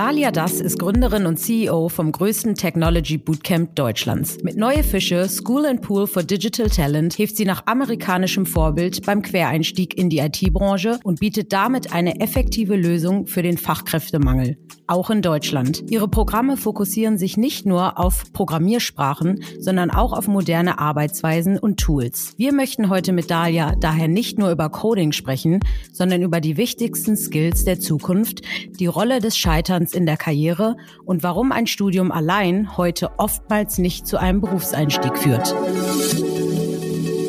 Dalia Das ist Gründerin und CEO vom größten Technology Bootcamp Deutschlands. Mit Neue Fische, School and Pool for Digital Talent hilft sie nach amerikanischem Vorbild beim Quereinstieg in die IT-Branche und bietet damit eine effektive Lösung für den Fachkräftemangel. Auch in Deutschland. Ihre Programme fokussieren sich nicht nur auf Programmiersprachen, sondern auch auf moderne Arbeitsweisen und Tools. Wir möchten heute mit Dalia daher nicht nur über Coding sprechen, sondern über die wichtigsten Skills der Zukunft, die Rolle des Scheiterns in der Karriere und warum ein Studium allein heute oftmals nicht zu einem Berufseinstieg führt.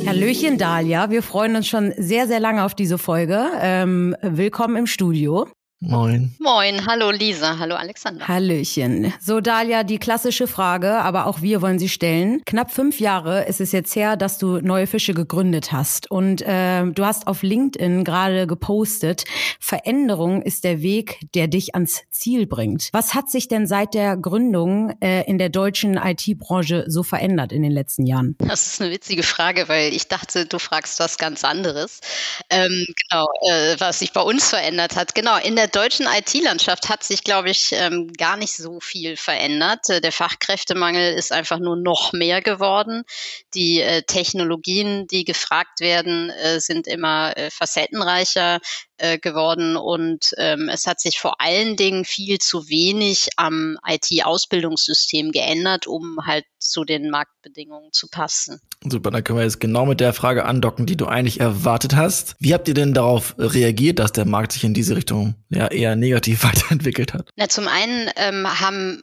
Hallöchen Dalia, wir freuen uns schon sehr, sehr lange auf diese Folge. Ähm, willkommen im Studio. Moin. Moin, hallo Lisa, hallo Alexander. Hallöchen. So, Dalia, die klassische Frage, aber auch wir wollen sie stellen. Knapp fünf Jahre ist es jetzt her, dass du Neue Fische gegründet hast. Und äh, du hast auf LinkedIn gerade gepostet, Veränderung ist der Weg, der dich ans Ziel bringt. Was hat sich denn seit der Gründung äh, in der deutschen IT-Branche so verändert in den letzten Jahren? Das ist eine witzige Frage, weil ich dachte, du fragst was ganz anderes. Ähm, genau, äh, was sich bei uns verändert hat. Genau, in der deutschen IT-Landschaft hat sich, glaube ich, ähm, gar nicht so viel verändert. Äh, der Fachkräftemangel ist einfach nur noch mehr geworden. Die äh, Technologien, die gefragt werden, äh, sind immer äh, facettenreicher äh, geworden und ähm, es hat sich vor allen Dingen viel zu wenig am IT-Ausbildungssystem geändert, um halt zu den Marktbedingungen zu passen. Super, dann können wir jetzt genau mit der Frage andocken, die du eigentlich erwartet hast. Wie habt ihr denn darauf reagiert, dass der Markt sich in diese Richtung ja eher negativ weiterentwickelt hat? Na, zum einen ähm, haben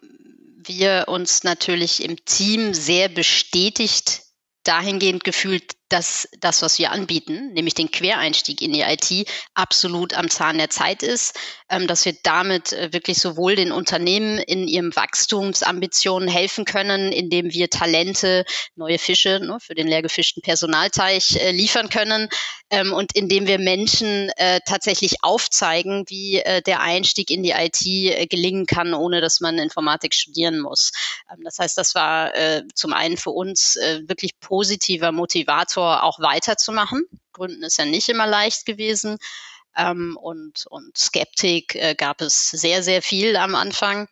wir uns natürlich im Team sehr bestätigt dahingehend gefühlt, dass das, was wir anbieten, nämlich den Quereinstieg in die IT, absolut am Zahn der Zeit ist, dass wir damit äh, wirklich sowohl den Unternehmen in ihrem Wachstumsambitionen helfen können, indem wir Talente, neue Fische ne, für den leer gefischten Personalteich äh, liefern können ähm, und indem wir Menschen äh, tatsächlich aufzeigen, wie äh, der Einstieg in die IT äh, gelingen kann, ohne dass man Informatik studieren muss. Ähm, das heißt, das war äh, zum einen für uns wirklich positiver Motivator, auch weiterzumachen. Gründen ist ja nicht immer leicht gewesen. Ähm, und, und Skeptik äh, gab es sehr, sehr viel am Anfang.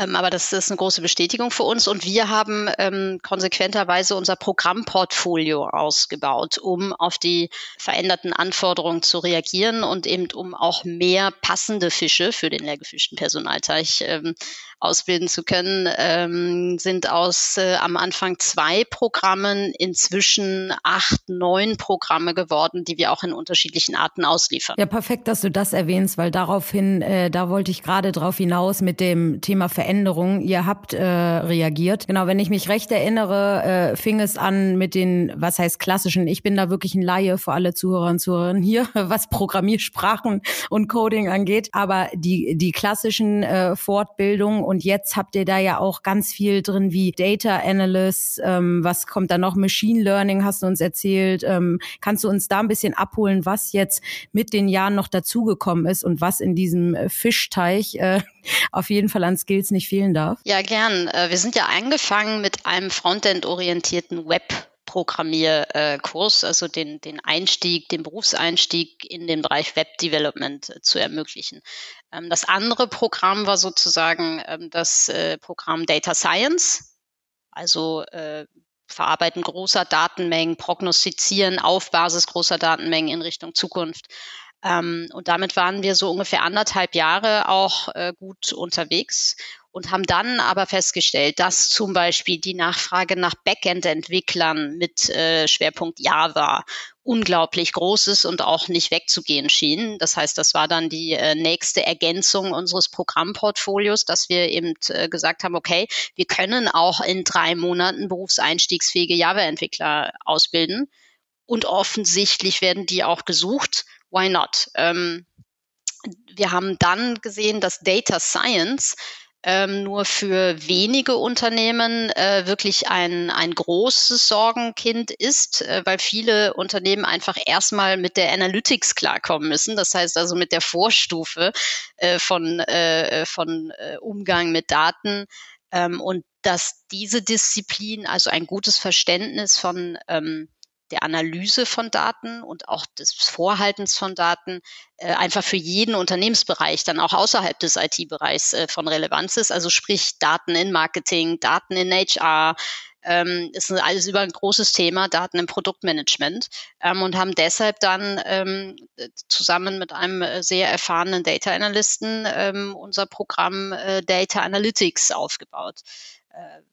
Ähm, aber das ist eine große Bestätigung für uns und wir haben ähm, konsequenterweise unser Programmportfolio ausgebaut, um auf die veränderten Anforderungen zu reagieren und eben um auch mehr passende Fische für den leergefischten Personalteich ähm, ausbilden zu können, ähm, sind aus äh, am Anfang zwei Programmen inzwischen acht, neun Programme geworden, die wir auch in unterschiedlichen Arten ausliefern. Ja, perfekt, dass du das erwähnst, weil daraufhin, äh, da wollte ich gerade drauf hinaus mit dem Thema Veränderung. Ihr habt äh, reagiert. Genau, wenn ich mich recht erinnere, äh, fing es an mit den, was heißt klassischen, ich bin da wirklich ein Laie für alle Zuhörer und Zuhörerinnen hier, was Programmiersprachen und Coding angeht. Aber die, die klassischen äh, Fortbildungen und jetzt habt ihr da ja auch ganz viel drin wie Data Analyst. Ähm, was kommt da noch? Machine Learning hast du uns erzählt. Ähm, kannst du uns da ein bisschen abholen, was jetzt mit den Jahren noch dazugekommen ist und was in diesem äh, Fischteich äh, auf jeden Fall an Skills nicht fehlen darf? Ja, gern. Äh, wir sind ja angefangen mit einem Frontend-orientierten Web Programmierkurs, also den, den Einstieg, den Berufseinstieg in den Bereich Web Development äh, zu ermöglichen. Ähm, das andere Programm war sozusagen ähm, das äh, Programm Data Science, also Verarbeiten großer Datenmengen, prognostizieren auf Basis großer Datenmengen in Richtung Zukunft. Ähm, und damit waren wir so ungefähr anderthalb Jahre auch gut unterwegs und haben dann aber festgestellt, dass zum Beispiel die Nachfrage nach Backend-Entwicklern mit äh, Schwerpunkt Java unglaublich groß ist und auch nicht wegzugehen schien. Das heißt, das war dann die äh, nächste Ergänzung unseres Programmportfolios, dass wir eben äh, gesagt haben, okay, wir können auch in drei Monaten berufseinstiegsfähige Java-Entwickler ausbilden. Und offensichtlich werden die auch gesucht. Why not? Ähm, wir haben dann gesehen, dass Data Science ähm, nur für wenige Unternehmen äh, wirklich ein, ein großes Sorgenkind ist, äh, weil viele Unternehmen einfach erstmal mit der Analytics klarkommen müssen. Das heißt also mit der Vorstufe äh, von, äh, von äh, Umgang mit Daten. Ähm, und dass diese Disziplin, also ein gutes Verständnis von ähm, der Analyse von Daten und auch des Vorhaltens von Daten äh, einfach für jeden Unternehmensbereich, dann auch außerhalb des IT-Bereichs äh, von Relevanz ist. Also sprich Daten in Marketing, Daten in HR, ähm, ist alles über ein großes Thema, Daten im Produktmanagement ähm, und haben deshalb dann ähm, zusammen mit einem äh, sehr erfahrenen Data Analysten ähm, unser Programm äh, Data Analytics aufgebaut.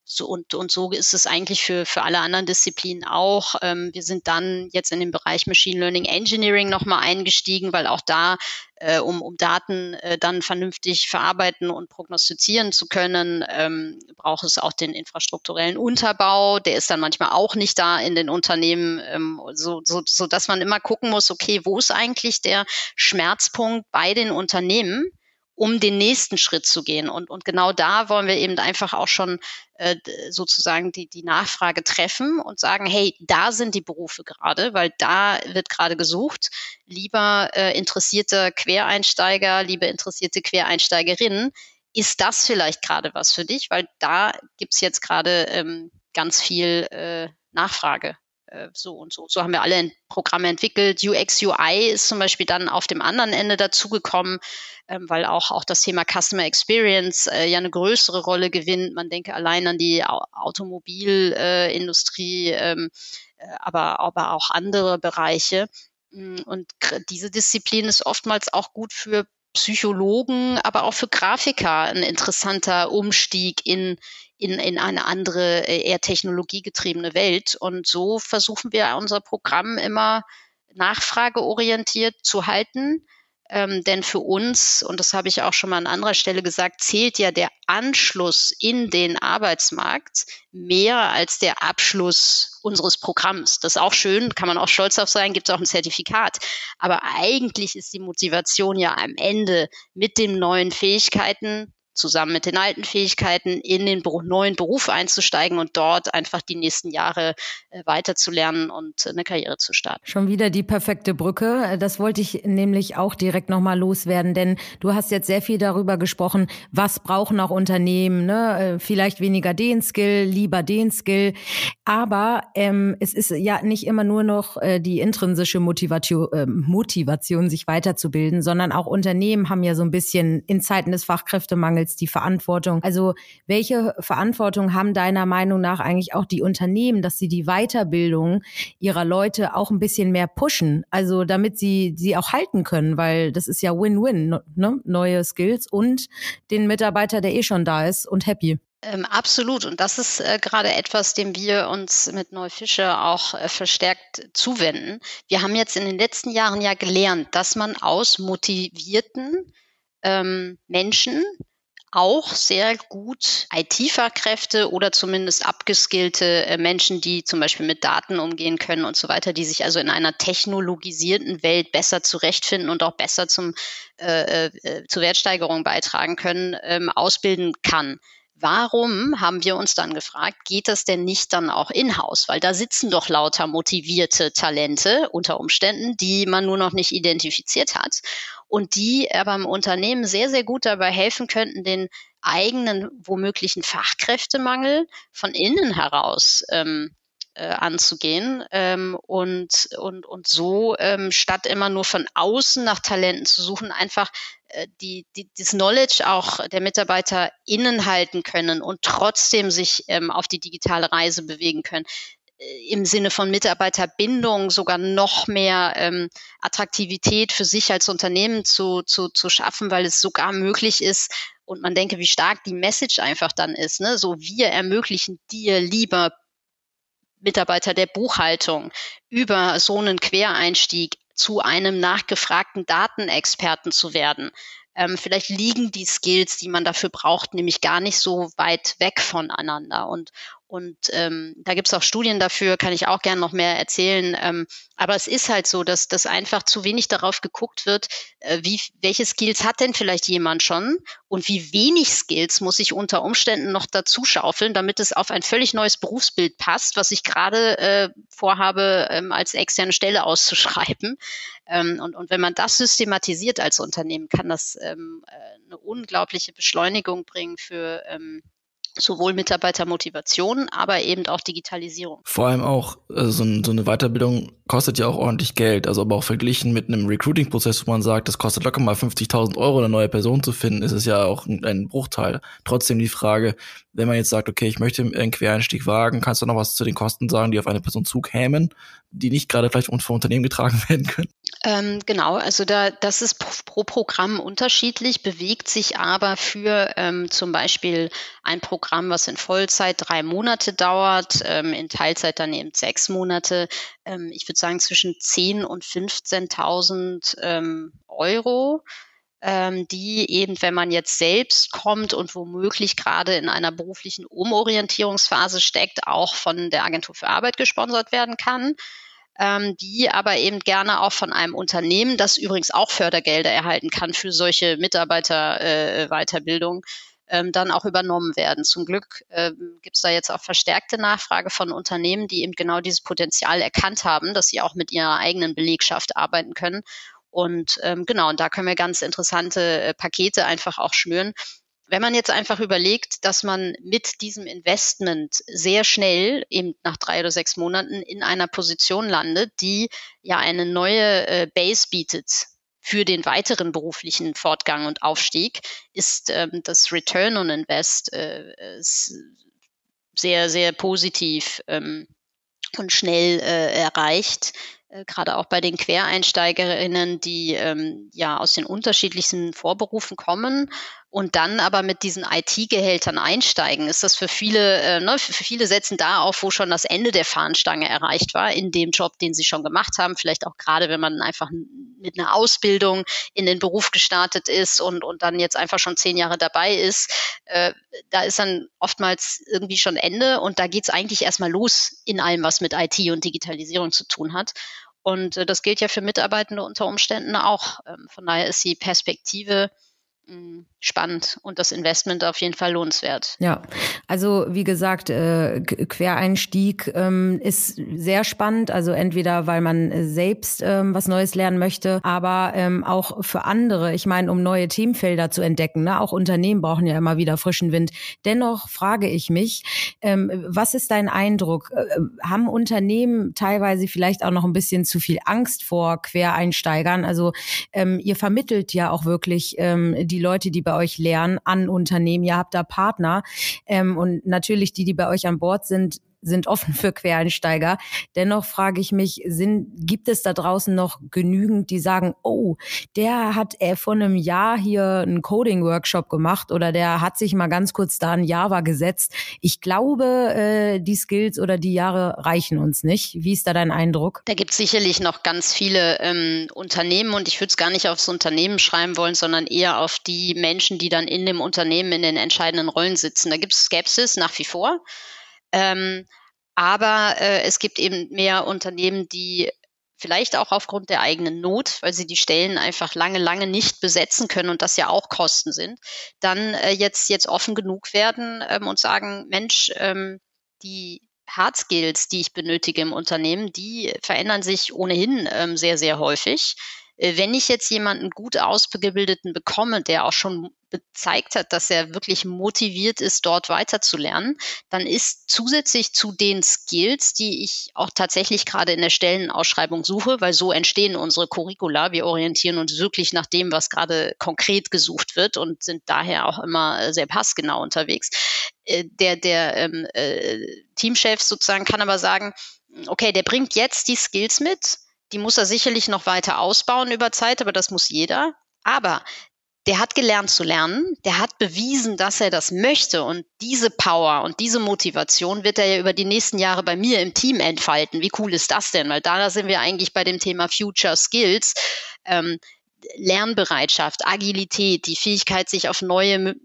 So, und, und so ist es eigentlich für, für alle anderen Disziplinen auch. Ähm, wir sind dann jetzt in den Bereich Machine Learning Engineering nochmal eingestiegen, weil auch da, äh, um, um Daten äh, dann vernünftig verarbeiten und prognostizieren zu können, ähm, braucht es auch den infrastrukturellen Unterbau. Der ist dann manchmal auch nicht da in den Unternehmen, ähm, so, so, so dass man immer gucken muss, okay, wo ist eigentlich der Schmerzpunkt bei den Unternehmen? Um den nächsten Schritt zu gehen. Und, und genau da wollen wir eben einfach auch schon äh, sozusagen die, die Nachfrage treffen und sagen, hey, da sind die Berufe gerade, weil da wird gerade gesucht. Lieber äh, interessierte Quereinsteiger, liebe interessierte Quereinsteigerinnen, ist das vielleicht gerade was für dich? Weil da gibt's jetzt gerade ähm, ganz viel äh, Nachfrage äh, so und so. So haben wir alle Programme entwickelt. UX, UI ist zum Beispiel dann auf dem anderen Ende dazugekommen, ähm, weil auch, auch das Thema Customer Experience äh, ja eine größere Rolle gewinnt. Man denke allein an die Automobilindustrie, äh, ähm, äh, aber, aber auch andere Bereiche. Mm, und diese Disziplin ist oftmals auch gut für Psychologen, aber auch für Grafiker ein interessanter Umstieg in, in, in eine andere, äh, eher technologiegetriebene Welt. Und so versuchen wir unser Programm immer nachfrageorientiert zu halten. Ähm, denn für uns, und das habe ich auch schon mal an anderer Stelle gesagt, zählt ja der Anschluss in den Arbeitsmarkt mehr als der Abschluss unseres Programms. Das ist auch schön, kann man auch stolz auf sein, gibt es auch ein Zertifikat. Aber eigentlich ist die Motivation ja am Ende mit den neuen Fähigkeiten zusammen mit den alten Fähigkeiten in den neuen Beruf einzusteigen und dort einfach die nächsten Jahre äh, weiterzulernen und eine Karriere zu starten. Schon wieder die perfekte Brücke. Das wollte ich nämlich auch direkt nochmal loswerden, denn du hast jetzt sehr viel darüber gesprochen, was brauchen auch Unternehmen, ne? Äh, vielleicht weniger den Skill, lieber den Skill. Aber ähm, es ist ja nicht immer nur noch äh, die intrinsische Motivation, äh, Motivation, sich weiterzubilden, sondern auch Unternehmen haben ja so ein bisschen in Zeiten des Fachkräftemangels als die Verantwortung. Also welche Verantwortung haben deiner Meinung nach eigentlich auch die Unternehmen, dass sie die Weiterbildung ihrer Leute auch ein bisschen mehr pushen, also damit sie sie auch halten können, weil das ist ja Win-Win, ne? neue Skills und den Mitarbeiter, der eh schon da ist und happy. Ähm, absolut. Und das ist äh, gerade etwas, dem wir uns mit Neufische auch äh, verstärkt zuwenden. Wir haben jetzt in den letzten Jahren ja gelernt, dass man aus motivierten ähm, Menschen auch sehr gut IT-Fachkräfte oder zumindest abgeskillte äh, Menschen, die zum Beispiel mit Daten umgehen können und so weiter, die sich also in einer technologisierten Welt besser zurechtfinden und auch besser zum, äh, äh, zur Wertsteigerung beitragen können, ähm, ausbilden kann. Warum, haben wir uns dann gefragt, geht das denn nicht dann auch in-house? Weil da sitzen doch lauter motivierte Talente unter Umständen, die man nur noch nicht identifiziert hat und die aber im Unternehmen sehr, sehr gut dabei helfen könnten, den eigenen womöglichen Fachkräftemangel von innen heraus ähm, äh, anzugehen ähm, und, und, und so ähm, statt immer nur von außen nach Talenten zu suchen, einfach äh, die, die, das Knowledge auch der Mitarbeiter innen halten können und trotzdem sich ähm, auf die digitale Reise bewegen können im Sinne von Mitarbeiterbindung sogar noch mehr ähm, Attraktivität für sich als Unternehmen zu, zu, zu schaffen, weil es sogar möglich ist, und man denke, wie stark die Message einfach dann ist, ne? So, wir ermöglichen dir lieber Mitarbeiter der Buchhaltung über so einen Quereinstieg zu einem nachgefragten Datenexperten zu werden. Ähm, vielleicht liegen die Skills, die man dafür braucht, nämlich gar nicht so weit weg voneinander. Und, und ähm, da gibt es auch Studien dafür, kann ich auch gerne noch mehr erzählen. Ähm, aber es ist halt so, dass, dass einfach zu wenig darauf geguckt wird, äh, wie, welche Skills hat denn vielleicht jemand schon und wie wenig Skills muss ich unter Umständen noch dazu schaufeln, damit es auf ein völlig neues Berufsbild passt, was ich gerade äh, vorhabe, ähm, als externe Stelle auszuschreiben. Ähm, und, und wenn man das systematisiert als Unternehmen, kann das ähm, äh, eine unglaubliche Beschleunigung bringen für ähm, sowohl Mitarbeitermotivation, aber eben auch Digitalisierung. Vor allem auch, also so, eine Weiterbildung kostet ja auch ordentlich Geld. Also aber auch verglichen mit einem Recruiting-Prozess, wo man sagt, das kostet locker mal 50.000 Euro, eine neue Person zu finden, ist es ja auch ein, ein, Bruchteil. Trotzdem die Frage, wenn man jetzt sagt, okay, ich möchte einen Quereinstieg wagen, kannst du noch was zu den Kosten sagen, die auf eine Person zukämen, die nicht gerade vielleicht von Unternehmen getragen werden können? Ähm, genau, also da, das ist pro Programm unterschiedlich, bewegt sich aber für ähm, zum Beispiel ein Programm, was in Vollzeit drei Monate dauert, ähm, in Teilzeit dann eben sechs Monate. Ähm, ich würde sagen zwischen 10 und 15.000 ähm, Euro ähm, die eben, wenn man jetzt selbst kommt und womöglich gerade in einer beruflichen Umorientierungsphase steckt, auch von der Agentur für Arbeit gesponsert werden kann ähm, die aber eben gerne auch von einem Unternehmen, das übrigens auch Fördergelder erhalten kann für solche Mitarbeiterweiterbildung, äh, ähm, dann auch übernommen werden. Zum Glück ähm, gibt es da jetzt auch verstärkte Nachfrage von Unternehmen, die eben genau dieses Potenzial erkannt haben, dass sie auch mit ihrer eigenen Belegschaft arbeiten können. Und ähm, genau, und da können wir ganz interessante äh, Pakete einfach auch schnüren, wenn man jetzt einfach überlegt, dass man mit diesem Investment sehr schnell, eben nach drei oder sechs Monaten, in einer Position landet, die ja eine neue äh, Base bietet für den weiteren beruflichen Fortgang und Aufstieg, ist ähm, das Return on Invest äh, sehr, sehr positiv ähm, und schnell äh, erreicht äh, gerade auch bei den Quereinsteigerinnen, die ähm, ja aus den unterschiedlichsten Vorberufen kommen und dann aber mit diesen IT-Gehältern einsteigen, ist das für viele, äh, ne, für viele setzen da auf, wo schon das Ende der Fahnenstange erreicht war, in dem Job, den sie schon gemacht haben. Vielleicht auch gerade, wenn man einfach mit einer Ausbildung in den Beruf gestartet ist und, und dann jetzt einfach schon zehn Jahre dabei ist. Äh, da ist dann oftmals irgendwie schon Ende und da geht es eigentlich erstmal los in allem, was mit IT und Digitalisierung zu tun hat. Und äh, das gilt ja für Mitarbeitende unter Umständen auch. Ähm, von daher ist die Perspektive spannend und das Investment auf jeden Fall lohnenswert. Ja, also wie gesagt, äh, Quereinstieg ähm, ist sehr spannend. Also entweder weil man selbst ähm, was Neues lernen möchte, aber ähm, auch für andere. Ich meine, um neue Themenfelder zu entdecken. Ne? Auch Unternehmen brauchen ja immer wieder frischen Wind. Dennoch frage ich mich, ähm, was ist dein Eindruck? Äh, haben Unternehmen teilweise vielleicht auch noch ein bisschen zu viel Angst vor Quereinsteigern? Also ähm, ihr vermittelt ja auch wirklich ähm, die die Leute, die bei euch lernen, an Unternehmen. Ihr habt da Partner ähm, und natürlich die, die bei euch an Bord sind, sind offen für Quereinsteiger. Dennoch frage ich mich, sind, gibt es da draußen noch genügend, die sagen, oh, der hat äh, vor einem Jahr hier einen Coding-Workshop gemacht oder der hat sich mal ganz kurz da ein Java gesetzt. Ich glaube, äh, die Skills oder die Jahre reichen uns nicht. Wie ist da dein Eindruck? Da gibt es sicherlich noch ganz viele ähm, Unternehmen und ich würde es gar nicht aufs Unternehmen schreiben wollen, sondern eher auf die Menschen, die dann in dem Unternehmen in den entscheidenden Rollen sitzen. Da gibt es Skepsis nach wie vor. Ähm, aber äh, es gibt eben mehr Unternehmen, die vielleicht auch aufgrund der eigenen Not, weil sie die Stellen einfach lange, lange nicht besetzen können und das ja auch Kosten sind, dann äh, jetzt, jetzt offen genug werden ähm, und sagen, Mensch, ähm, die Hard Skills, die ich benötige im Unternehmen, die verändern sich ohnehin ähm, sehr, sehr häufig. Äh, wenn ich jetzt jemanden gut ausgebildeten bekomme, der auch schon gezeigt hat, dass er wirklich motiviert ist, dort weiterzulernen, dann ist zusätzlich zu den Skills, die ich auch tatsächlich gerade in der Stellenausschreibung suche, weil so entstehen unsere Curricula. Wir orientieren uns wirklich nach dem, was gerade konkret gesucht wird und sind daher auch immer sehr passgenau unterwegs. Äh, der der ähm, äh, Teamchef sozusagen kann aber sagen, okay, der bringt jetzt die Skills mit, die muss er sicherlich noch weiter ausbauen über Zeit, aber das muss jeder. Aber der hat gelernt zu lernen, der hat bewiesen, dass er das möchte und diese Power und diese Motivation wird er ja über die nächsten Jahre bei mir im Team entfalten. Wie cool ist das denn? Weil da sind wir eigentlich bei dem Thema Future Skills. Ähm, Lernbereitschaft, Agilität, die Fähigkeit, sich auf neue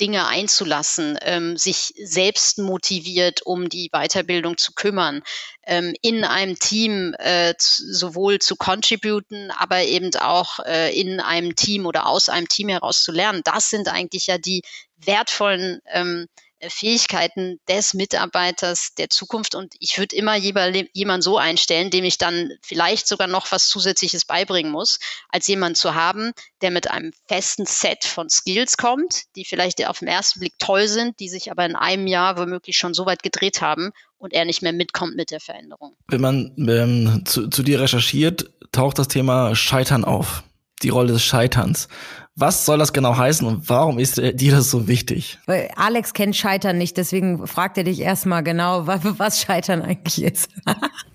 Dinge einzulassen, ähm, sich selbst motiviert, um die Weiterbildung zu kümmern, ähm, in einem Team äh, sowohl zu contributen, aber eben auch äh, in einem Team oder aus einem Team heraus zu lernen. Das sind eigentlich ja die wertvollen ähm, äh, Fähigkeiten des Mitarbeiters der Zukunft. Und ich würde immer jemanden so einstellen, dem ich dann vielleicht sogar noch was Zusätzliches beibringen muss, als jemand zu haben, der mit einem festen Set von Skills kommt, die vielleicht auf den ersten Blick toll sind, die sich aber in einem Jahr womöglich schon so weit gedreht haben und er nicht mehr mitkommt mit der Veränderung. Wenn man ähm, zu, zu dir recherchiert, taucht das Thema Scheitern auf. Die Rolle des Scheiterns. Was soll das genau heißen und warum ist dir das so wichtig? Weil Alex kennt Scheitern nicht, deswegen fragt er dich erstmal genau, was Scheitern eigentlich ist.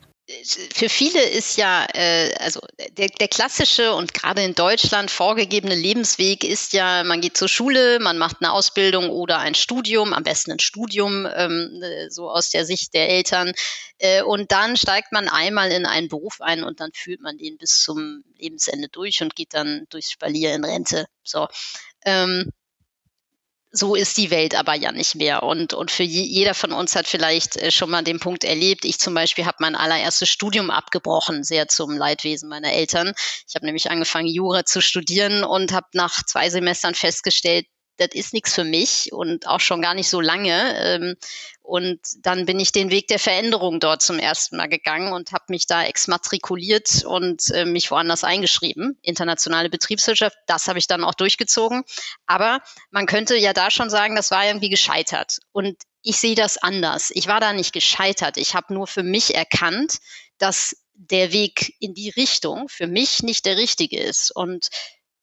für viele ist ja, äh, also der, der klassische und gerade in Deutschland vorgegebene Lebensweg ist ja, man geht zur Schule, man macht eine Ausbildung oder ein Studium, am besten ein Studium, ähm, äh, so aus der Sicht der Eltern. Äh, und dann steigt man einmal in einen Beruf ein und dann führt man den bis zum Lebensende durch und geht dann durchs Spalier in Rente. So. Ähm, so ist die Welt aber ja nicht mehr. Und, und für je, jeder von uns hat vielleicht äh, schon mal den Punkt erlebt. Ich zum Beispiel habe mein allererstes Studium abgebrochen, sehr zum Leidwesen meiner Eltern. Ich habe nämlich angefangen, Jura zu studieren und habe nach zwei Semestern festgestellt, das ist nichts für mich und auch schon gar nicht so lange. Und dann bin ich den Weg der Veränderung dort zum ersten Mal gegangen und habe mich da exmatrikuliert und äh, mich woanders eingeschrieben. Internationale Betriebswirtschaft, das habe ich dann auch durchgezogen. Aber man könnte ja da schon sagen, das war irgendwie gescheitert. Und ich sehe das anders. Ich war da nicht gescheitert. Ich habe nur für mich erkannt, dass der Weg in die Richtung für mich nicht der richtige ist. Und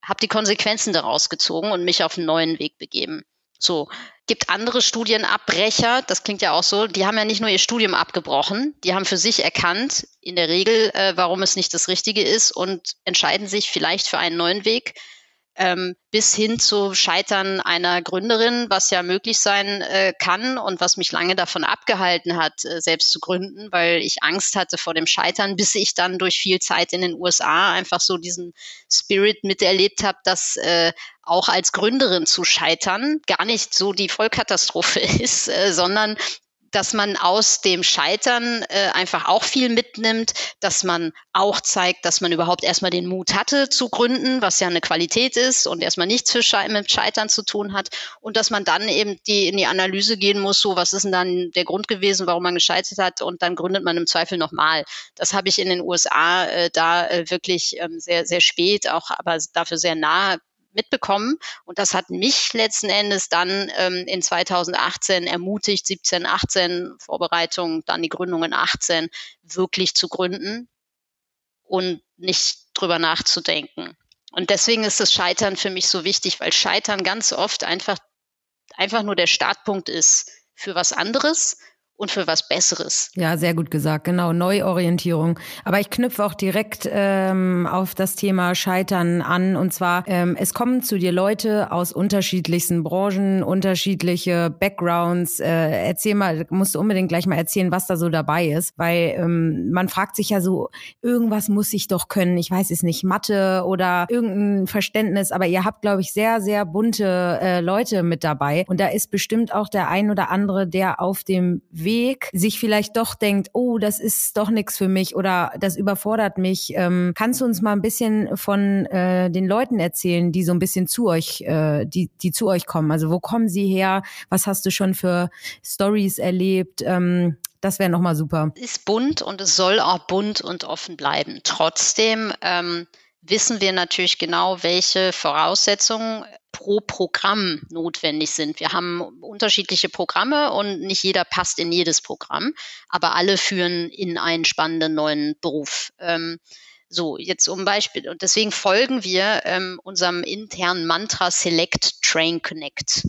habe die Konsequenzen daraus gezogen und mich auf einen neuen Weg begeben. So, gibt andere Studienabbrecher, das klingt ja auch so, die haben ja nicht nur ihr Studium abgebrochen, die haben für sich erkannt, in der Regel, äh, warum es nicht das Richtige ist und entscheiden sich vielleicht für einen neuen Weg ähm, bis hin zu Scheitern einer Gründerin, was ja möglich sein äh, kann und was mich lange davon abgehalten hat, äh, selbst zu gründen, weil ich Angst hatte vor dem Scheitern, bis ich dann durch viel Zeit in den USA einfach so diesen Spirit miterlebt habe, dass äh, auch als Gründerin zu scheitern gar nicht so die Vollkatastrophe ist, äh, sondern dass man aus dem Scheitern äh, einfach auch viel mitnimmt, dass man auch zeigt, dass man überhaupt erstmal den Mut hatte zu gründen, was ja eine Qualität ist und erstmal nichts Sche mit Scheitern zu tun hat und dass man dann eben die, in die Analyse gehen muss, so was ist denn dann der Grund gewesen, warum man gescheitert hat und dann gründet man im Zweifel nochmal. Das habe ich in den USA äh, da äh, wirklich ähm, sehr, sehr spät, auch aber dafür sehr nah mitbekommen. Und das hat mich letzten Endes dann ähm, in 2018 ermutigt, 17, 18 Vorbereitung, dann die Gründung in 18 wirklich zu gründen und nicht drüber nachzudenken. Und deswegen ist das Scheitern für mich so wichtig, weil Scheitern ganz oft einfach, einfach nur der Startpunkt ist für was anderes und für was Besseres. Ja, sehr gut gesagt, genau, Neuorientierung. Aber ich knüpfe auch direkt ähm, auf das Thema Scheitern an. Und zwar, ähm, es kommen zu dir Leute aus unterschiedlichsten Branchen, unterschiedliche Backgrounds. Äh, erzähl mal, musst du unbedingt gleich mal erzählen, was da so dabei ist. Weil ähm, man fragt sich ja so, irgendwas muss ich doch können. Ich weiß es nicht, Mathe oder irgendein Verständnis. Aber ihr habt, glaube ich, sehr, sehr bunte äh, Leute mit dabei. Und da ist bestimmt auch der ein oder andere, der auf dem Weg sich vielleicht doch denkt, oh, das ist doch nichts für mich oder das überfordert mich. Ähm, kannst du uns mal ein bisschen von äh, den Leuten erzählen, die so ein bisschen zu euch, äh, die, die zu euch kommen? Also wo kommen sie her? Was hast du schon für Stories erlebt? Ähm, das wäre nochmal super. Ist bunt und es soll auch bunt und offen bleiben. Trotzdem ähm, wissen wir natürlich genau, welche Voraussetzungen pro Programm notwendig sind. Wir haben unterschiedliche Programme und nicht jeder passt in jedes Programm, aber alle führen in einen spannenden neuen Beruf. Ähm, so, jetzt um Beispiel. Und deswegen folgen wir ähm, unserem internen Mantra Select, Train, Connect.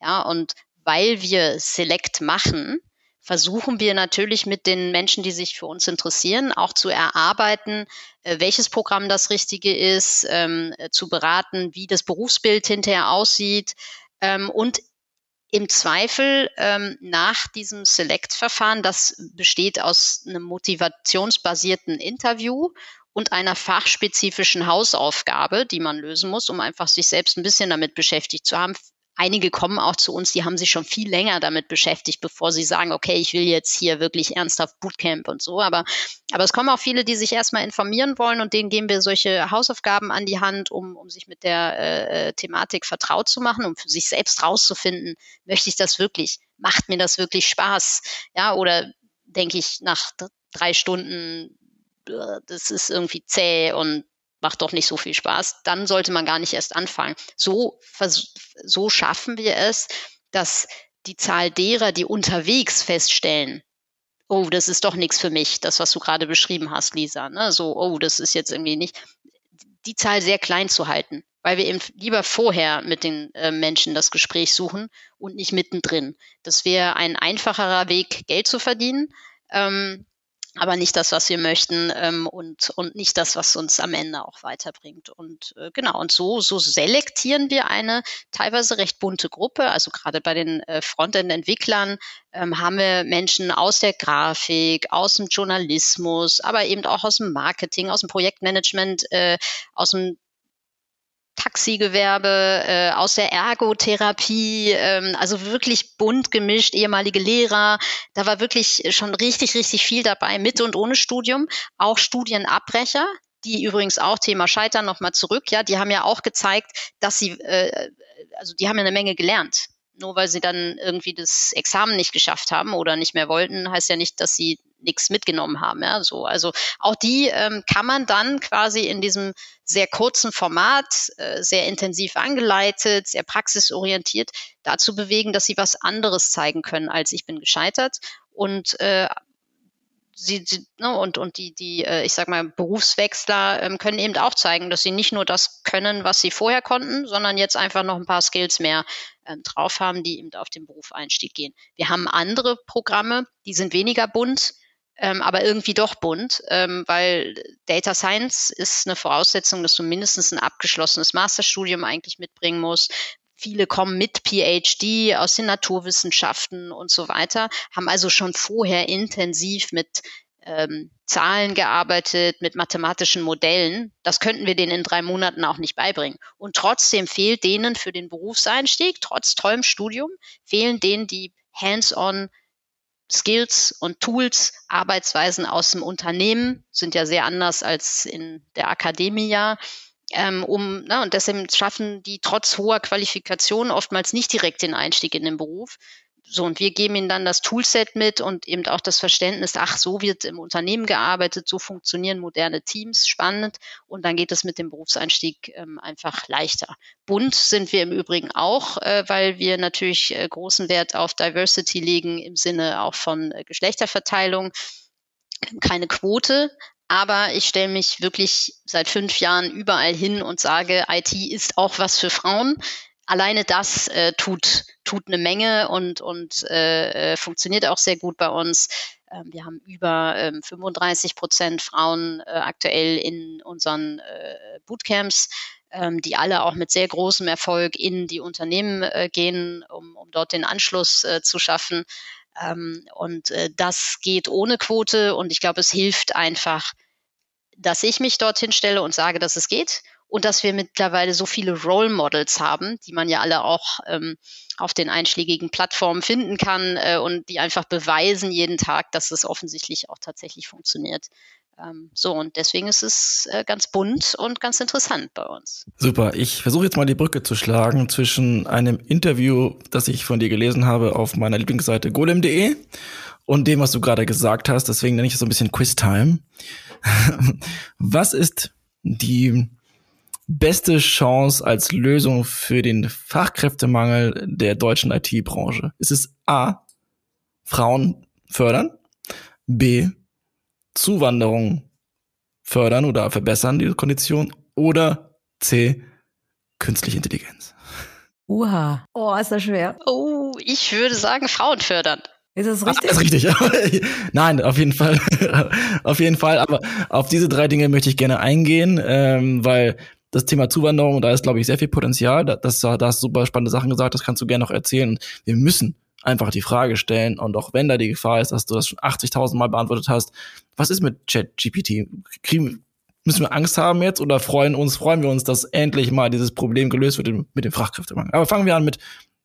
Ja, und weil wir Select machen, versuchen wir natürlich mit den Menschen, die sich für uns interessieren, auch zu erarbeiten, äh, welches Programm das Richtige ist, ähm, äh, zu beraten, wie das Berufsbild hinterher aussieht ähm, und im Zweifel ähm, nach diesem Select-Verfahren, das besteht aus einem motivationsbasierten Interview und einer fachspezifischen Hausaufgabe, die man lösen muss, um einfach sich selbst ein bisschen damit beschäftigt zu haben, Einige kommen auch zu uns, die haben sich schon viel länger damit beschäftigt, bevor sie sagen, okay, ich will jetzt hier wirklich ernsthaft Bootcamp und so. Aber, aber es kommen auch viele, die sich erstmal informieren wollen und denen geben wir solche Hausaufgaben an die Hand, um, um sich mit der äh, Thematik vertraut zu machen, um für sich selbst rauszufinden, möchte ich das wirklich? Macht mir das wirklich Spaß? Ja, oder denke ich nach drei Stunden, äh, das ist irgendwie zäh und macht doch nicht so viel Spaß, dann sollte man gar nicht erst anfangen. So, so schaffen wir es, dass die Zahl derer, die unterwegs feststellen, oh, das ist doch nichts für mich, das, was du gerade beschrieben hast, Lisa, ne? so, oh, das ist jetzt irgendwie nicht, die Zahl sehr klein zu halten, weil wir eben lieber vorher mit den äh, Menschen das Gespräch suchen und nicht mittendrin. Das wäre ein einfacherer Weg, Geld zu verdienen. Ähm, aber nicht das, was wir möchten ähm, und, und nicht das, was uns am Ende auch weiterbringt. Und äh, genau, und so, so selektieren wir eine teilweise recht bunte Gruppe. Also gerade bei den äh, Frontend-Entwicklern ähm, haben wir Menschen aus der Grafik, aus dem Journalismus, aber eben auch aus dem Marketing, aus dem Projektmanagement, äh, aus dem Taxigewerbe, äh, aus der Ergotherapie, ähm, also wirklich bunt gemischt, ehemalige Lehrer. Da war wirklich schon richtig, richtig viel dabei, mit und ohne Studium. Auch Studienabbrecher, die übrigens auch Thema Scheitern nochmal zurück, ja, die haben ja auch gezeigt, dass sie, äh, also die haben ja eine Menge gelernt. Nur weil sie dann irgendwie das Examen nicht geschafft haben oder nicht mehr wollten, heißt ja nicht, dass sie nichts mitgenommen haben. Ja, so. Also auch die ähm, kann man dann quasi in diesem sehr kurzen Format, äh, sehr intensiv angeleitet, sehr praxisorientiert dazu bewegen, dass sie was anderes zeigen können, als ich bin gescheitert. Und äh, sie, sie ne, und, und die, die, äh, ich sag mal, Berufswechsler ähm, können eben auch zeigen, dass sie nicht nur das können, was sie vorher konnten, sondern jetzt einfach noch ein paar Skills mehr ähm, drauf haben, die eben auf den Berufseinstieg gehen. Wir haben andere Programme, die sind weniger bunt, ähm, aber irgendwie doch bunt, ähm, weil Data Science ist eine Voraussetzung, dass du mindestens ein abgeschlossenes Masterstudium eigentlich mitbringen musst. Viele kommen mit PhD aus den Naturwissenschaften und so weiter, haben also schon vorher intensiv mit ähm, Zahlen gearbeitet, mit mathematischen Modellen. Das könnten wir denen in drei Monaten auch nicht beibringen. Und trotzdem fehlt denen für den Berufseinstieg, trotz tollem Studium, fehlen denen die hands-on Skills und Tools, Arbeitsweisen aus dem Unternehmen sind ja sehr anders als in der Akademie ja. Ähm, um, ne, und deshalb schaffen die trotz hoher Qualifikation oftmals nicht direkt den Einstieg in den Beruf, so, und wir geben ihnen dann das Toolset mit und eben auch das Verständnis, ach, so wird im Unternehmen gearbeitet, so funktionieren moderne Teams, spannend. Und dann geht es mit dem Berufseinstieg ähm, einfach leichter. Bunt sind wir im Übrigen auch, äh, weil wir natürlich äh, großen Wert auf Diversity legen im Sinne auch von äh, Geschlechterverteilung. Keine Quote, aber ich stelle mich wirklich seit fünf Jahren überall hin und sage, IT ist auch was für Frauen alleine das äh, tut, tut eine Menge und, und äh, äh funktioniert auch sehr gut bei uns. Ähm, wir haben über ähm, 35 Prozent Frauen äh, aktuell in unseren äh, Bootcamps, ähm, die alle auch mit sehr großem Erfolg in die Unternehmen äh, gehen, um, um dort den Anschluss äh, zu schaffen. Ähm, und äh, das geht ohne Quote und ich glaube, es hilft einfach, dass ich mich dorthin stelle und sage, dass es geht und dass wir mittlerweile so viele Role Models haben, die man ja alle auch ähm, auf den einschlägigen Plattformen finden kann äh, und die einfach beweisen jeden Tag, dass es offensichtlich auch tatsächlich funktioniert. Ähm, so, und deswegen ist es äh, ganz bunt und ganz interessant bei uns. Super. Ich versuche jetzt mal die Brücke zu schlagen zwischen einem Interview, das ich von dir gelesen habe auf meiner Lieblingsseite golem.de und dem, was du gerade gesagt hast. Deswegen nenne ich es so ein bisschen Quiz-Time. was ist die beste Chance als Lösung für den Fachkräftemangel der deutschen IT-Branche? Ist es A, Frauen fördern, B, Zuwanderung fördern oder verbessern, die Kondition, oder C, künstliche Intelligenz? Uha. Oh, ist das schwer. Oh, ich würde sagen, Frauen fördern. Ist das richtig? Das ist richtig. Nein, auf jeden Fall. auf jeden Fall. Aber auf diese drei Dinge möchte ich gerne eingehen, ähm, weil das Thema Zuwanderung, da ist, glaube ich, sehr viel Potenzial. Da, das, da hast super spannende Sachen gesagt, das kannst du gerne noch erzählen. Wir müssen einfach die Frage stellen und auch wenn da die Gefahr ist, dass du das schon 80.000 Mal beantwortet hast, was ist mit ChatGPT? Müssen wir Angst haben jetzt oder freuen uns, freuen wir uns, dass endlich mal dieses Problem gelöst wird mit dem Fachkräftemangel? Aber fangen wir an mit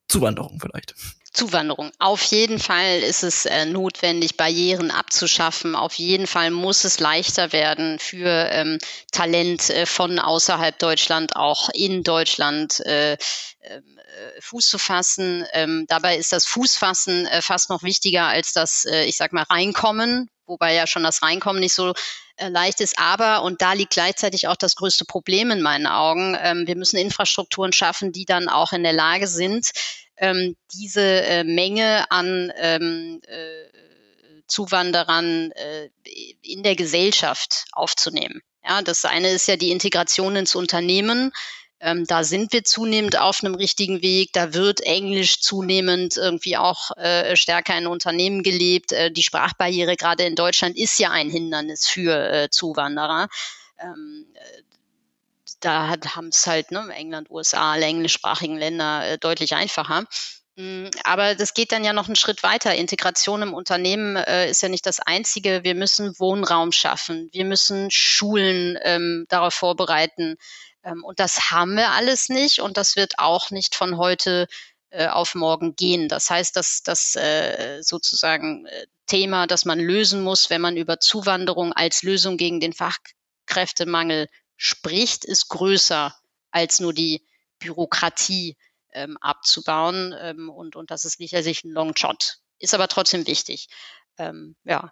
Zuwanderung vielleicht. Zuwanderung. Auf jeden Fall ist es äh, notwendig, Barrieren abzuschaffen. Auf jeden Fall muss es leichter werden für ähm, Talent äh, von außerhalb Deutschland auch in Deutschland äh, äh, Fuß zu fassen. Ähm, dabei ist das Fußfassen äh, fast noch wichtiger als das, äh, ich sag mal, Reinkommen, wobei ja schon das Reinkommen nicht so leicht ist. Aber, und da liegt gleichzeitig auch das größte Problem in meinen Augen, ähm, wir müssen Infrastrukturen schaffen, die dann auch in der Lage sind, ähm, diese äh, Menge an ähm, äh, Zuwanderern äh, in der Gesellschaft aufzunehmen. Ja, das eine ist ja die Integration ins Unternehmen. Ähm, da sind wir zunehmend auf einem richtigen Weg. Da wird Englisch zunehmend irgendwie auch äh, stärker in Unternehmen gelebt. Äh, die Sprachbarriere gerade in Deutschland ist ja ein Hindernis für äh, Zuwanderer. Ähm, da haben es halt ne, England, USA, alle englischsprachigen Länder äh, deutlich einfacher. Mm, aber das geht dann ja noch einen Schritt weiter. Integration im Unternehmen äh, ist ja nicht das Einzige. Wir müssen Wohnraum schaffen. Wir müssen Schulen ähm, darauf vorbereiten. Ähm, und das haben wir alles nicht. Und das wird auch nicht von heute äh, auf morgen gehen. Das heißt, dass das äh, sozusagen äh, Thema, das man lösen muss, wenn man über Zuwanderung als Lösung gegen den Fachkräftemangel spricht, ist größer als nur die Bürokratie ähm, abzubauen. Ähm, und, und das ist sicherlich ein Long Shot. Ist aber trotzdem wichtig. Ähm, ja.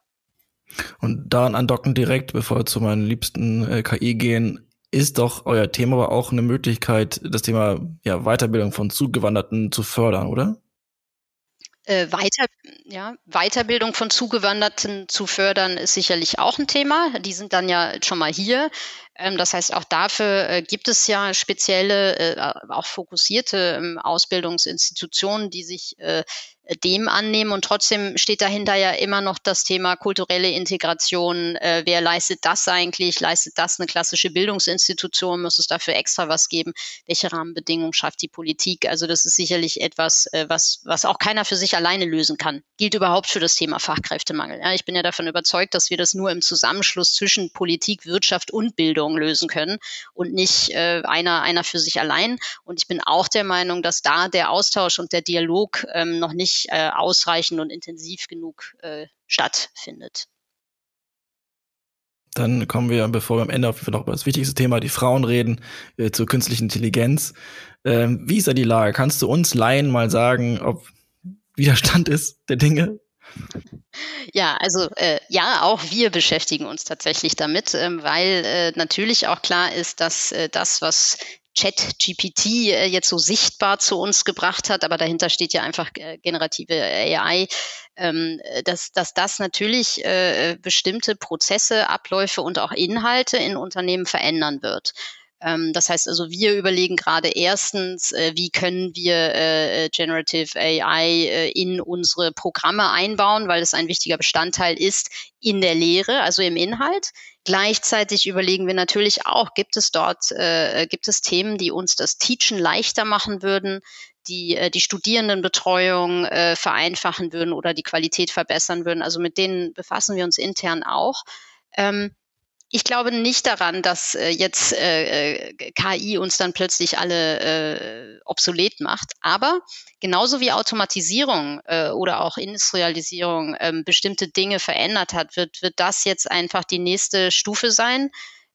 Und daran andocken direkt, bevor wir zu meinen liebsten äh, KI gehen, ist doch euer Thema aber auch eine Möglichkeit, das Thema ja, Weiterbildung von Zugewanderten zu fördern, oder? Äh, weiter, ja, Weiterbildung von Zugewanderten zu fördern ist sicherlich auch ein Thema. Die sind dann ja schon mal hier. Ähm, das heißt, auch dafür äh, gibt es ja spezielle, äh, auch fokussierte ähm, Ausbildungsinstitutionen, die sich äh, dem annehmen. Und trotzdem steht dahinter ja immer noch das Thema kulturelle Integration. Äh, wer leistet das eigentlich? Leistet das eine klassische Bildungsinstitution? Muss es dafür extra was geben? Welche Rahmenbedingungen schafft die Politik? Also das ist sicherlich etwas, äh, was, was auch keiner für sich alleine lösen kann. Gilt überhaupt für das Thema Fachkräftemangel. Ja, ich bin ja davon überzeugt, dass wir das nur im Zusammenschluss zwischen Politik, Wirtschaft und Bildung lösen können und nicht äh, einer, einer für sich allein. Und ich bin auch der Meinung, dass da der Austausch und der Dialog ähm, noch nicht äh, ausreichend und intensiv genug äh, stattfindet. Dann kommen wir, bevor wir am Ende auf noch über das wichtigste Thema, die Frauen reden, äh, zur künstlichen Intelligenz. Ähm, wie ist da die Lage? Kannst du uns Laien mal sagen, ob Widerstand ist der Dinge? Ja, also äh, ja, auch wir beschäftigen uns tatsächlich damit, ähm, weil äh, natürlich auch klar ist, dass äh, das, was Chat-GPT äh, jetzt so sichtbar zu uns gebracht hat, aber dahinter steht ja einfach äh, generative AI, ähm, dass, dass das natürlich äh, bestimmte Prozesse, Abläufe und auch Inhalte in Unternehmen verändern wird. Ähm, das heißt also, wir überlegen gerade erstens, äh, wie können wir äh, Generative AI äh, in unsere Programme einbauen, weil es ein wichtiger Bestandteil ist in der Lehre, also im Inhalt. Gleichzeitig überlegen wir natürlich auch, gibt es dort, äh, gibt es Themen, die uns das Teachen leichter machen würden, die äh, die Studierendenbetreuung äh, vereinfachen würden oder die Qualität verbessern würden. Also mit denen befassen wir uns intern auch. Ähm, ich glaube nicht daran, dass äh, jetzt äh, äh KI uns dann plötzlich alle äh, obsolet macht. Aber genauso wie Automatisierung äh, oder auch Industrialisierung ähm, bestimmte Dinge verändert hat, wird, wird das jetzt einfach die nächste Stufe sein,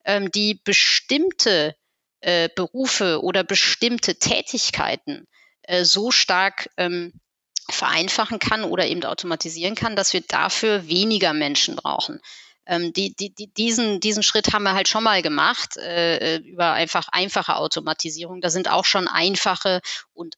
ähm, die bestimmte äh, Berufe oder bestimmte Tätigkeiten äh, so stark ähm, vereinfachen kann oder eben automatisieren kann, dass wir dafür weniger Menschen brauchen. Ähm, die, die, die, diesen, diesen Schritt haben wir halt schon mal gemacht äh, äh über einfach einfache Automatisierung. Da sind auch schon einfache und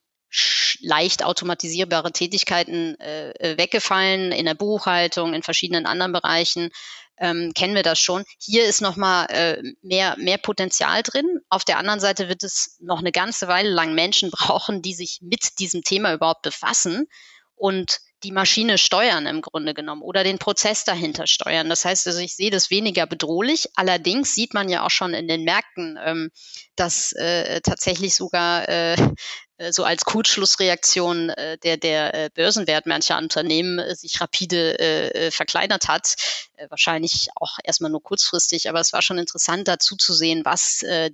leicht automatisierbare Tätigkeiten äh, äh, weggefallen in der Buchhaltung, in verschiedenen anderen Bereichen. Ähm, kennen wir das schon. Hier ist noch mal äh, mehr, mehr Potenzial drin. Auf der anderen Seite wird es noch eine ganze Weile lang Menschen brauchen, die sich mit diesem Thema überhaupt befassen und die Maschine steuern im Grunde genommen oder den Prozess dahinter steuern. Das heißt also, ich sehe das weniger bedrohlich. Allerdings sieht man ja auch schon in den Märkten, ähm, dass äh, tatsächlich sogar äh, so als Kurzschlussreaktion äh, der, der äh, Börsenwert mancher Unternehmen äh, sich rapide äh, äh, verkleinert hat. Äh, wahrscheinlich auch erstmal nur kurzfristig, aber es war schon interessant dazu zu sehen, was äh,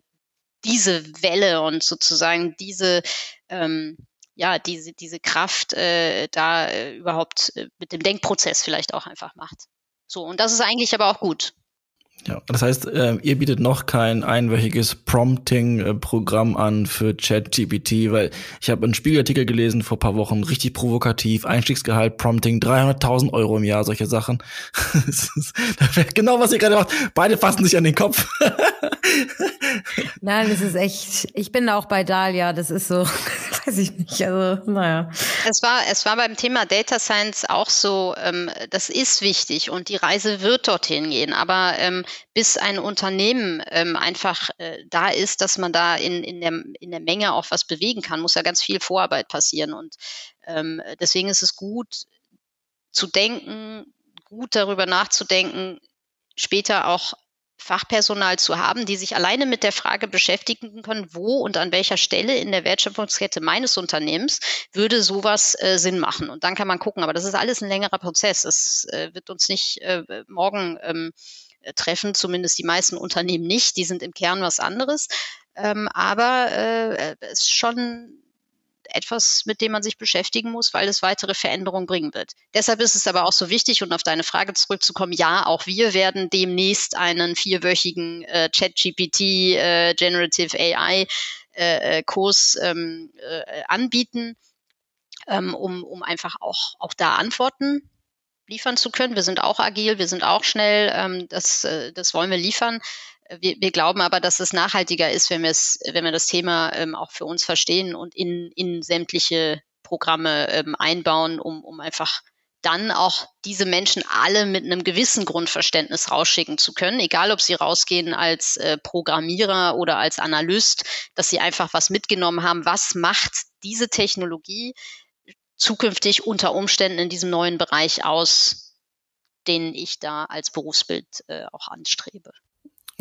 diese Welle und sozusagen diese ähm, ja, diese, diese Kraft äh, da äh, überhaupt äh, mit dem Denkprozess vielleicht auch einfach macht. So, und das ist eigentlich aber auch gut. Ja, das heißt, äh, ihr bietet noch kein einwöchiges Prompting-Programm an für ChatGPT, weil ich habe einen Spiegelartikel gelesen vor paar Wochen, richtig provokativ, Einstiegsgehalt, Prompting, 300.000 Euro im Jahr, solche Sachen. das wäre genau, was ihr gerade macht. Beide fassen sich an den Kopf. Nein, das ist echt, ich bin auch bei Dalia, das ist so, weiß ich nicht, also naja. Es war, es war beim Thema Data Science auch so, ähm, das ist wichtig und die Reise wird dorthin gehen, aber ähm, bis ein Unternehmen ähm, einfach äh, da ist, dass man da in, in, der, in der Menge auch was bewegen kann, muss ja ganz viel Vorarbeit passieren und ähm, deswegen ist es gut zu denken, gut darüber nachzudenken, später auch Fachpersonal zu haben, die sich alleine mit der Frage beschäftigen können, wo und an welcher Stelle in der Wertschöpfungskette meines Unternehmens würde sowas äh, Sinn machen. Und dann kann man gucken. Aber das ist alles ein längerer Prozess. Es äh, wird uns nicht äh, morgen ähm, treffen, zumindest die meisten Unternehmen nicht. Die sind im Kern was anderes. Ähm, aber äh, es ist schon etwas, mit dem man sich beschäftigen muss, weil es weitere Veränderungen bringen wird. Deshalb ist es aber auch so wichtig, und auf deine Frage zurückzukommen, ja, auch wir werden demnächst einen vierwöchigen äh, ChatGPT äh, Generative AI äh, äh, Kurs ähm, äh, anbieten, ähm, um, um einfach auch, auch da Antworten liefern zu können. Wir sind auch agil, wir sind auch schnell, ähm, das, äh, das wollen wir liefern. Wir, wir glauben aber, dass es nachhaltiger ist, wenn wenn wir das Thema ähm, auch für uns verstehen und in, in sämtliche Programme ähm, einbauen, um, um einfach dann auch diese Menschen alle mit einem gewissen Grundverständnis rausschicken zu können, egal ob sie rausgehen als äh, Programmierer oder als Analyst, dass sie einfach was mitgenommen haben, was macht diese Technologie zukünftig unter Umständen in diesem neuen Bereich aus, den ich da als Berufsbild äh, auch anstrebe.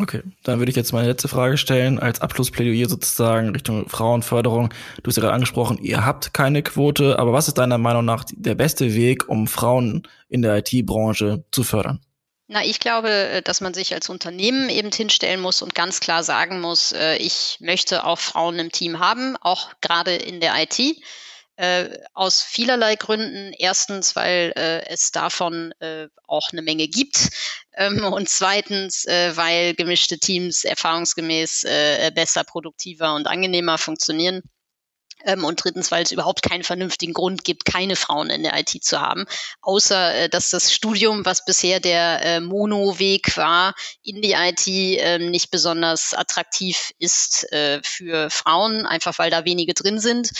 Okay, dann würde ich jetzt meine letzte Frage stellen, als Abschlussplädoyer sozusagen Richtung Frauenförderung. Du hast ja gerade angesprochen, ihr habt keine Quote, aber was ist deiner Meinung nach der beste Weg, um Frauen in der IT-Branche zu fördern? Na, ich glaube, äh, dass man sich als Unternehmen eben hinstellen muss und ganz klar sagen muss, äh, ich möchte auch Frauen im Team haben, auch gerade in der IT. Äh, aus vielerlei Gründen. Erstens, weil äh, es davon äh, auch eine Menge gibt. Ähm, und zweitens, äh, weil gemischte Teams erfahrungsgemäß äh, besser, produktiver und angenehmer funktionieren. Ähm, und drittens, weil es überhaupt keinen vernünftigen Grund gibt, keine Frauen in der IT zu haben, außer äh, dass das Studium, was bisher der äh, Monoweg war, in die IT äh, nicht besonders attraktiv ist äh, für Frauen, einfach weil da wenige drin sind.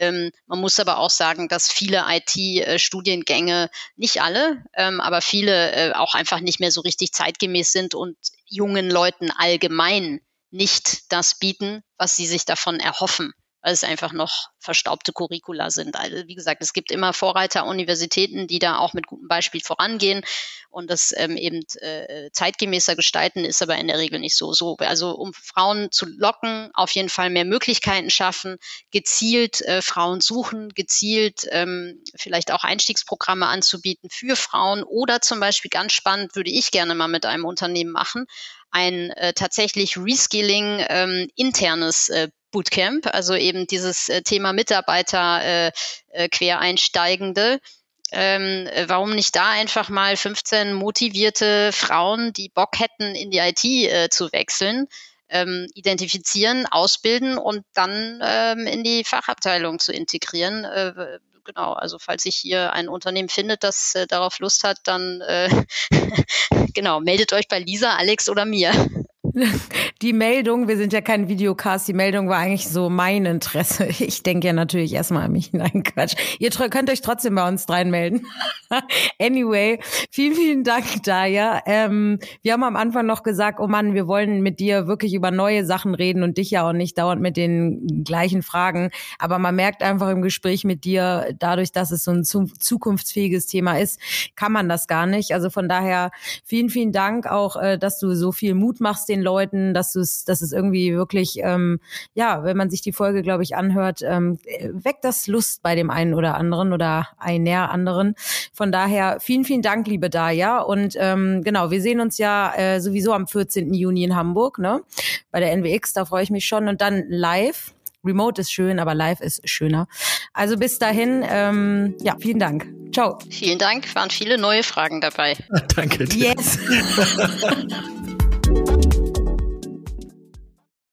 Ähm, man muss aber auch sagen, dass viele IT-Studiengänge, nicht alle, ähm, aber viele äh, auch einfach nicht mehr so richtig zeitgemäß sind und jungen Leuten allgemein nicht das bieten, was sie sich davon erhoffen weil es einfach noch verstaubte Curricula sind. Also wie gesagt, es gibt immer Vorreiter-Universitäten, die da auch mit gutem Beispiel vorangehen und das ähm, eben äh, zeitgemäßer gestalten, ist aber in der Regel nicht so. so. Also um Frauen zu locken, auf jeden Fall mehr Möglichkeiten schaffen, gezielt äh, Frauen suchen, gezielt ähm, vielleicht auch Einstiegsprogramme anzubieten für Frauen oder zum Beispiel ganz spannend würde ich gerne mal mit einem Unternehmen machen, ein äh, tatsächlich Reskilling ähm, internes äh, Bootcamp, also eben dieses äh, Thema Mitarbeiter äh, äh, Quereinsteigende. Ähm, warum nicht da einfach mal 15 motivierte Frauen, die Bock hätten, in die IT äh, zu wechseln, ähm, identifizieren, ausbilden und dann ähm, in die Fachabteilung zu integrieren. Äh, genau, also falls sich hier ein Unternehmen findet, das äh, darauf Lust hat, dann äh, genau, meldet euch bei Lisa, Alex oder mir. die Meldung, wir sind ja kein Videocast, die Meldung war eigentlich so mein Interesse. Ich denke ja natürlich erstmal an mich. Nein, Quatsch. Ihr könnt euch trotzdem bei uns reinmelden. anyway, vielen, vielen Dank, Daya. Ähm, wir haben am Anfang noch gesagt, oh Mann, wir wollen mit dir wirklich über neue Sachen reden und dich ja auch nicht dauernd mit den gleichen Fragen. Aber man merkt einfach im Gespräch mit dir, dadurch, dass es so ein zukunftsfähiges Thema ist, kann man das gar nicht. Also von daher vielen, vielen Dank auch, äh, dass du so viel Mut machst den Leuten, dass du es, dass es irgendwie wirklich, ähm, ja, wenn man sich die Folge, glaube ich, anhört, ähm, weckt das Lust bei dem einen oder anderen oder einer anderen. Von daher vielen, vielen Dank, liebe Daya. Und ähm, genau, wir sehen uns ja äh, sowieso am 14. Juni in Hamburg, ne? Bei der NWX, da freue ich mich schon. Und dann live. Remote ist schön, aber live ist schöner. Also bis dahin, ähm, ja, vielen Dank. Ciao. Vielen Dank, waren viele neue Fragen dabei. Danke dir. Yes.